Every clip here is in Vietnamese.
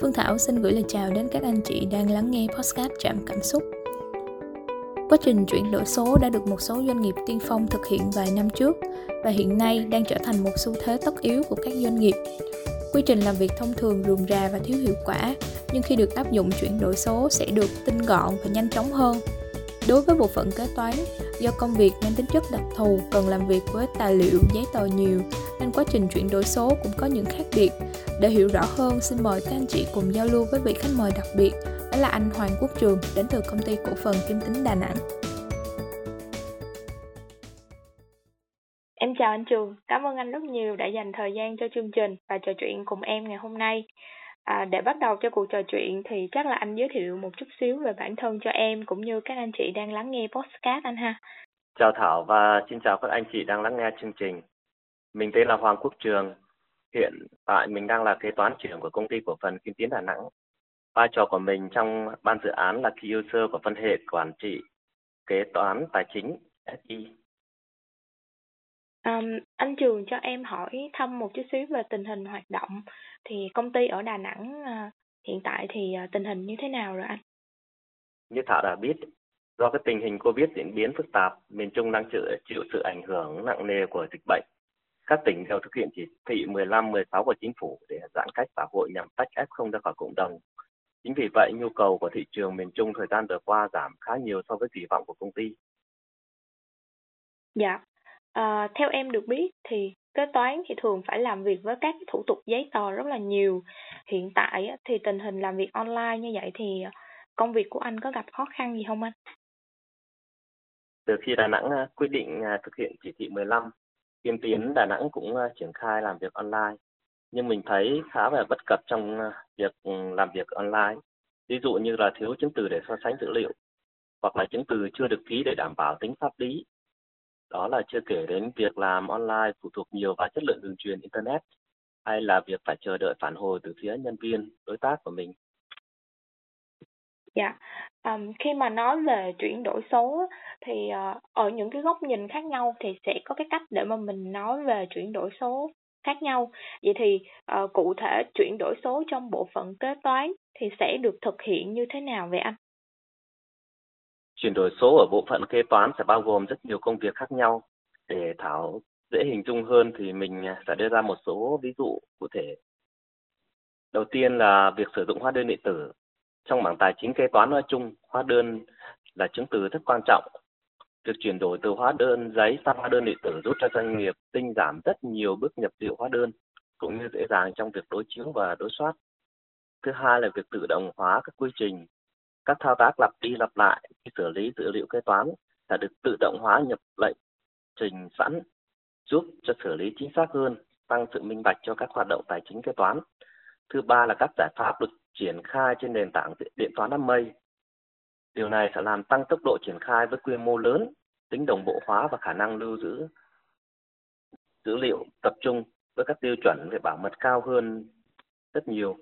Phương Thảo xin gửi lời chào đến các anh chị đang lắng nghe podcast Trạm Cảm Xúc. Quá trình chuyển đổi số đã được một số doanh nghiệp tiên phong thực hiện vài năm trước và hiện nay đang trở thành một xu thế tất yếu của các doanh nghiệp. Quy trình làm việc thông thường rườm rà và thiếu hiệu quả, nhưng khi được áp dụng chuyển đổi số sẽ được tinh gọn và nhanh chóng hơn. Đối với bộ phận kế toán, do công việc mang tính chất đặc thù cần làm việc với tài liệu, giấy tờ nhiều, nên quá trình chuyển đổi số cũng có những khác biệt. Để hiểu rõ hơn, xin mời các anh chị cùng giao lưu với vị khách mời đặc biệt, đó là anh Hoàng Quốc Trường đến từ công ty cổ phần Kim Tính Đà Nẵng. Em chào anh Trường, cảm ơn anh rất nhiều đã dành thời gian cho chương trình và trò chuyện cùng em ngày hôm nay. À, để bắt đầu cho cuộc trò chuyện thì chắc là anh giới thiệu một chút xíu về bản thân cho em cũng như các anh chị đang lắng nghe podcast anh ha. Chào Thảo và xin chào các anh chị đang lắng nghe chương trình. Mình tên là Hoàng Quốc Trường. Hiện tại mình đang là kế toán trưởng của công ty cổ phần Kim Tiến Đà Nẵng. Vai trò của mình trong ban dự án là key user của phân hệ quản trị kế toán tài chính SI. Um, anh Trường cho em hỏi thăm một chút xíu về tình hình hoạt động thì công ty ở Đà Nẵng uh, hiện tại thì uh, tình hình như thế nào rồi anh? Như Thảo đã biết, do cái tình hình Covid diễn biến phức tạp, miền Trung đang chịu, chịu sự ảnh hưởng nặng nề của dịch bệnh. Các tỉnh đều thực hiện chỉ thị 15, 16 của chính phủ để giãn cách xã hội nhằm tách F0 ra khỏi cộng đồng. Chính vì vậy, nhu cầu của thị trường miền Trung thời gian vừa qua giảm khá nhiều so với kỳ vọng của công ty. Dạ, à, theo em được biết thì kế toán thì thường phải làm việc với các thủ tục giấy tờ rất là nhiều. Hiện tại thì tình hình làm việc online như vậy thì công việc của anh có gặp khó khăn gì không anh? Từ khi Đà Nẵng à, quyết định à, thực hiện chỉ thị 15, tiên tiến Đà Nẵng cũng à, triển khai làm việc online. Nhưng mình thấy khá là bất cập trong việc ừ, làm việc online. Ví dụ như là thiếu chứng từ để so sánh dữ liệu, hoặc là chứng từ chưa được ký để đảm bảo tính pháp lý. Đó là chưa kể đến việc làm online phụ thuộc nhiều vào chất lượng đường truyền Internet, hay là việc phải chờ đợi phản hồi từ phía nhân viên, đối tác của mình. Dạ, um, khi mà nói về chuyển đổi số thì, uh, ở những cái góc nhìn khác nhau thì sẽ có cái cách để mà mình nói về chuyển đổi số khác nhau. Vậy thì, uh, cụ thể chuyển đổi số trong bộ phận kế toán thì sẽ được thực hiện như thế nào vậy anh? Chuyển đổi số ở bộ phận kế toán sẽ bao gồm rất nhiều công việc khác nhau. Để Thảo dễ hình dung hơn thì mình sẽ đưa ra một số ví dụ cụ thể. Đầu tiên là việc sử dụng hóa đơn điện tử trong mảng tài chính kế toán nói chung, hóa đơn là chứng từ rất quan trọng. Việc chuyển đổi từ hóa đơn giấy sang hóa đơn điện tử giúp cho doanh nghiệp tinh giảm rất nhiều bước nhập liệu hóa đơn, cũng như dễ dàng trong việc đối chiếu và đối soát. Thứ hai là việc tự động hóa các quy trình, các thao tác lặp đi lặp lại khi xử lý dữ liệu kế toán đã được tự động hóa nhập lệnh trình sẵn, giúp cho xử lý chính xác hơn, tăng sự minh bạch cho các hoạt động tài chính kế toán. Thứ ba là các giải pháp được triển khai trên nền tảng điện toán đám mây. Điều này sẽ làm tăng tốc độ triển khai với quy mô lớn, tính đồng bộ hóa và khả năng lưu giữ dữ liệu tập trung với các tiêu chuẩn về bảo mật cao hơn rất nhiều.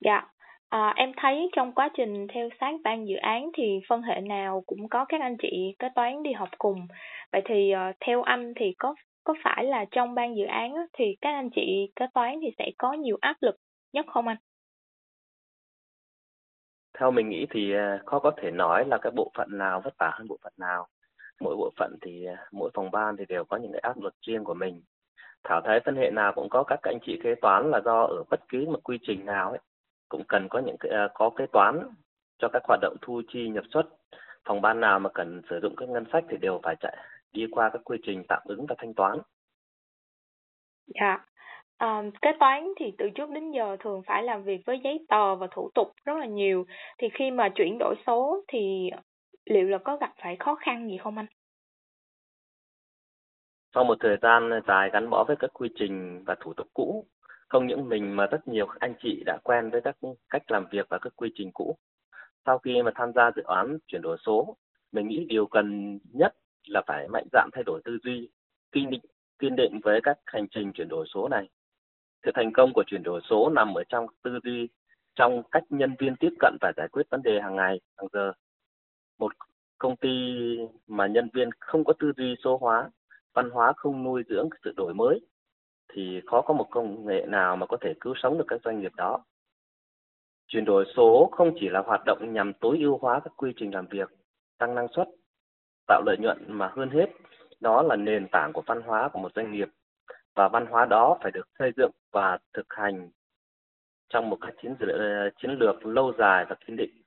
Dạ, à, em thấy trong quá trình theo sát ban dự án thì phân hệ nào cũng có các anh chị kế toán đi học cùng. Vậy thì uh, theo anh thì có có phải là trong ban dự án thì các anh chị kế toán thì sẽ có nhiều áp lực nhất không anh? Theo mình nghĩ thì à, khó có thể nói là cái bộ phận nào vất vả hơn bộ phận nào. Mỗi bộ phận thì à, mỗi phòng ban thì đều có những cái áp lực riêng của mình. Thảo thấy phân hệ nào cũng có các anh chị kế toán là do ở bất cứ một quy trình nào ấy cũng cần có những cái à, có kế toán cho các hoạt động thu chi nhập xuất. Phòng ban nào mà cần sử dụng các ngân sách thì đều phải chạy đi qua các quy trình tạm ứng và thanh toán. Dạ, À, kế toán thì từ trước đến giờ thường phải làm việc với giấy tờ và thủ tục rất là nhiều. Thì khi mà chuyển đổi số thì liệu là có gặp phải khó khăn gì không anh? Sau một thời gian dài gắn bó với các quy trình và thủ tục cũ, không những mình mà rất nhiều anh chị đã quen với các cách làm việc và các quy trình cũ. Sau khi mà tham gia dự án chuyển đổi số, mình nghĩ điều cần nhất là phải mạnh dạn thay đổi tư duy, kiên định kiên định với các hành trình chuyển đổi số này sự thành công của chuyển đổi số nằm ở trong tư duy, trong cách nhân viên tiếp cận và giải quyết vấn đề hàng ngày, hàng giờ. Một công ty mà nhân viên không có tư duy số hóa, văn hóa không nuôi dưỡng sự đổi mới, thì khó có một công nghệ nào mà có thể cứu sống được các doanh nghiệp đó. Chuyển đổi số không chỉ là hoạt động nhằm tối ưu hóa các quy trình làm việc, tăng năng suất, tạo lợi nhuận mà hơn hết, đó là nền tảng của văn hóa của một doanh nghiệp và văn hóa đó phải được xây dựng và thực hành trong một cái chiến ờ, chiến lược lâu dài và kiên định.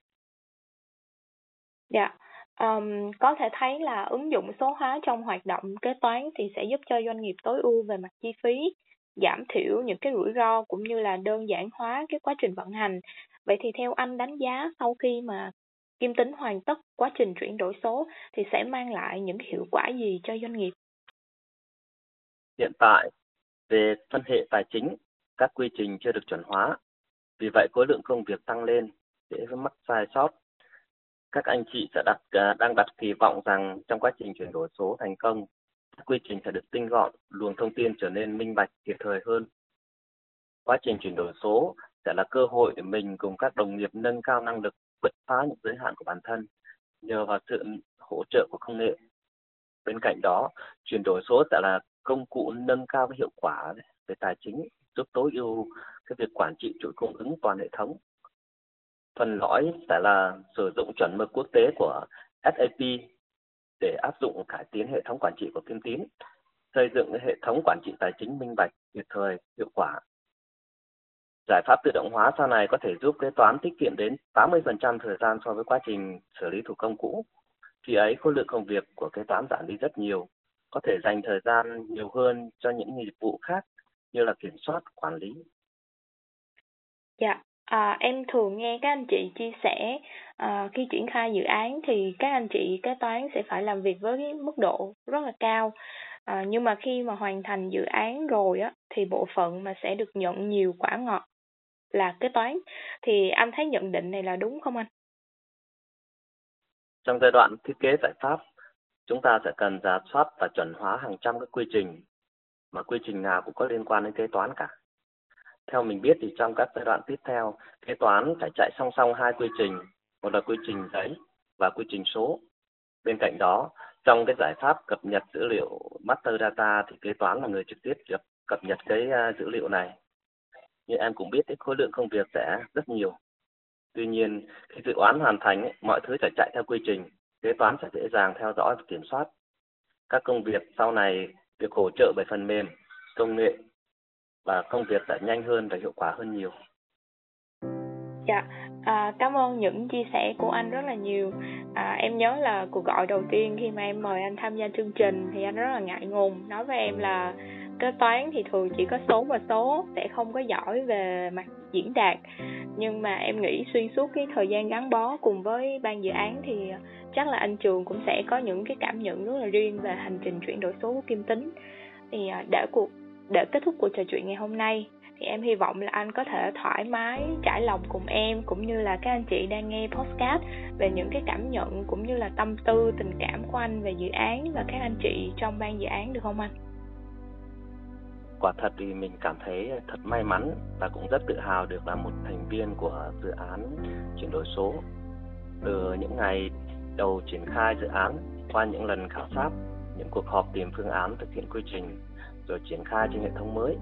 Dạ, um, có thể thấy là ứng dụng số hóa trong hoạt động kế toán thì sẽ giúp cho doanh nghiệp tối ưu về mặt chi phí, giảm thiểu những cái rủi ro cũng như là đơn giản hóa cái quá trình vận hành. Vậy thì theo anh đánh giá sau khi mà Kim Tính hoàn tất quá trình chuyển đổi số thì sẽ mang lại những hiệu quả gì cho doanh nghiệp? Hiện tại, về phân hệ tài chính, các quy trình chưa được chuẩn hóa. Vì vậy, khối lượng công việc tăng lên, dễ mắc sai sót. Các anh chị sẽ đặt à, đang đặt kỳ vọng rằng trong quá trình chuyển đổi số thành công, quy trình sẽ được tinh gọn, luồng thông tin trở nên minh bạch kịp thời hơn. Quá trình chuyển đổi số sẽ là cơ hội để mình cùng các đồng nghiệp nâng cao năng lực vượt phá những giới hạn của bản thân nhờ vào sự hỗ trợ của công nghệ. Bên cạnh đó, chuyển đổi số sẽ là công cụ nâng cao cái hiệu quả về tài chính, giúp tối ưu cái việc quản trị chuỗi cung ứng toàn hệ thống. Phần lõi sẽ là sử dụng chuẩn mực quốc tế của SAP để áp dụng cải tiến hệ thống quản trị của Kim Tín, xây dựng hệ thống quản trị tài chính minh bạch, kịp thời, hiệu quả Giải pháp tự động hóa sau này có thể giúp kế toán tiết kiệm đến 80% thời gian so với quá trình xử lý thủ công cũ. Khi ấy khối lượng công việc của kế toán giảm đi rất nhiều, có thể dành thời gian nhiều hơn cho những dịch vụ khác như là kiểm soát, quản lý. Dạ, à, em thường nghe các anh chị chia sẻ à, khi triển khai dự án thì các anh chị kế toán sẽ phải làm việc với mức độ rất là cao. À, nhưng mà khi mà hoàn thành dự án rồi á thì bộ phận mà sẽ được nhận nhiều quả ngọt là kế toán thì anh thấy nhận định này là đúng không anh? Trong giai đoạn thiết kế giải pháp, chúng ta sẽ cần giả soát và chuẩn hóa hàng trăm các quy trình mà quy trình nào cũng có liên quan đến kế toán cả. Theo mình biết thì trong các giai đoạn tiếp theo, kế toán phải chạy song song hai quy trình, một là quy trình giấy và quy trình số. Bên cạnh đó, trong cái giải pháp cập nhật dữ liệu master data thì kế toán là người trực tiếp cập nhật cái à, dữ liệu này như em cũng biết cái khối lượng công việc sẽ rất nhiều. Tuy nhiên, khi dự án hoàn thành, mọi thứ sẽ chạy theo quy trình, kế toán sẽ dễ dàng theo dõi và kiểm soát. Các công việc sau này được hỗ trợ bởi phần mềm, công nghệ và công việc sẽ nhanh hơn và hiệu quả hơn nhiều. Dạ, à, cảm ơn những chia sẻ của anh rất là nhiều. À, em nhớ là cuộc gọi đầu tiên khi mà em mời anh tham gia chương trình thì anh rất là ngại ngùng nói với em là kế toán thì thường chỉ có số và số sẽ không có giỏi về mặt diễn đạt nhưng mà em nghĩ xuyên suốt cái thời gian gắn bó cùng với ban dự án thì chắc là anh trường cũng sẽ có những cái cảm nhận rất là riêng về hành trình chuyển đổi số của kim tính thì à, để cuộc để kết thúc cuộc trò chuyện ngày hôm nay thì em hy vọng là anh có thể thoải mái trải lòng cùng em, cũng như là các anh chị đang nghe podcast về những cái cảm nhận cũng như là tâm tư, tình cảm của anh về dự án và các anh chị trong ban dự án được không anh? quả thật thì mình cảm thấy thật may mắn và cũng rất tự hào được là một thành viên của dự án chuyển đổi số từ những ngày đầu triển khai dự án, qua những lần khảo sát, những cuộc họp tìm phương án thực hiện quy trình rồi triển khai trên hệ thống mới.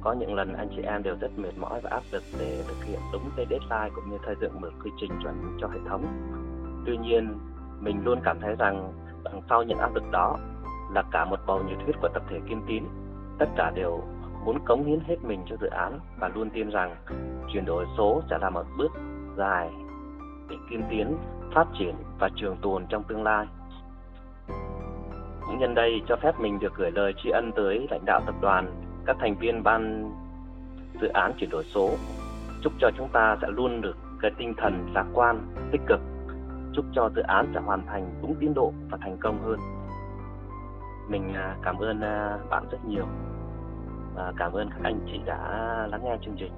Có những lần anh chị em đều rất mệt mỏi và áp lực để thực hiện đúng cái deadline cũng như xây dựng một quy trình chuẩn cho hệ thống. Tuy nhiên mình luôn cảm thấy rằng đằng sau những áp lực đó là cả một bầu nhiệt huyết của tập thể Kim Tín. Tất cả đều muốn cống hiến hết mình cho dự án và luôn tin rằng chuyển đổi số sẽ là một bước dài để kim tiến, phát triển và trường tồn trong tương lai cũng nhân đây cho phép mình được gửi lời tri ân tới lãnh đạo tập đoàn, các thành viên ban dự án chuyển đổi số. Chúc cho chúng ta sẽ luôn được cái tinh thần lạc quan, tích cực. Chúc cho dự án sẽ hoàn thành đúng tiến độ và thành công hơn. Mình à, cảm ơn à, bạn rất nhiều và cảm ơn các anh chị đã lắng nghe chương trình.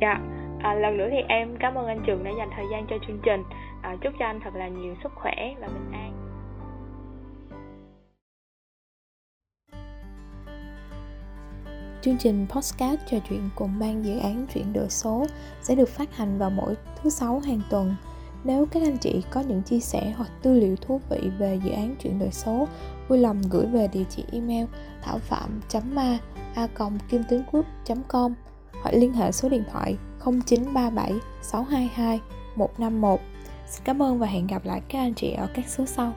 Dạ, à, lần nữa thì em cảm ơn anh Trường đã dành thời gian cho chương trình. À, chúc cho anh thật là nhiều sức khỏe và bình an. Chương trình podcast trò chuyện cùng ban dự án chuyển đổi số sẽ được phát hành vào mỗi thứ sáu hàng tuần Nếu các anh chị có những chia sẻ hoặc tư liệu thú vị về dự án chuyển đổi số, vui lòng gửi về địa chỉ email thảo phạm ma a kim tính com hoặc liên hệ số điện thoại 0937 622 151. Xin cảm ơn và hẹn gặp lại các anh chị ở các số sau.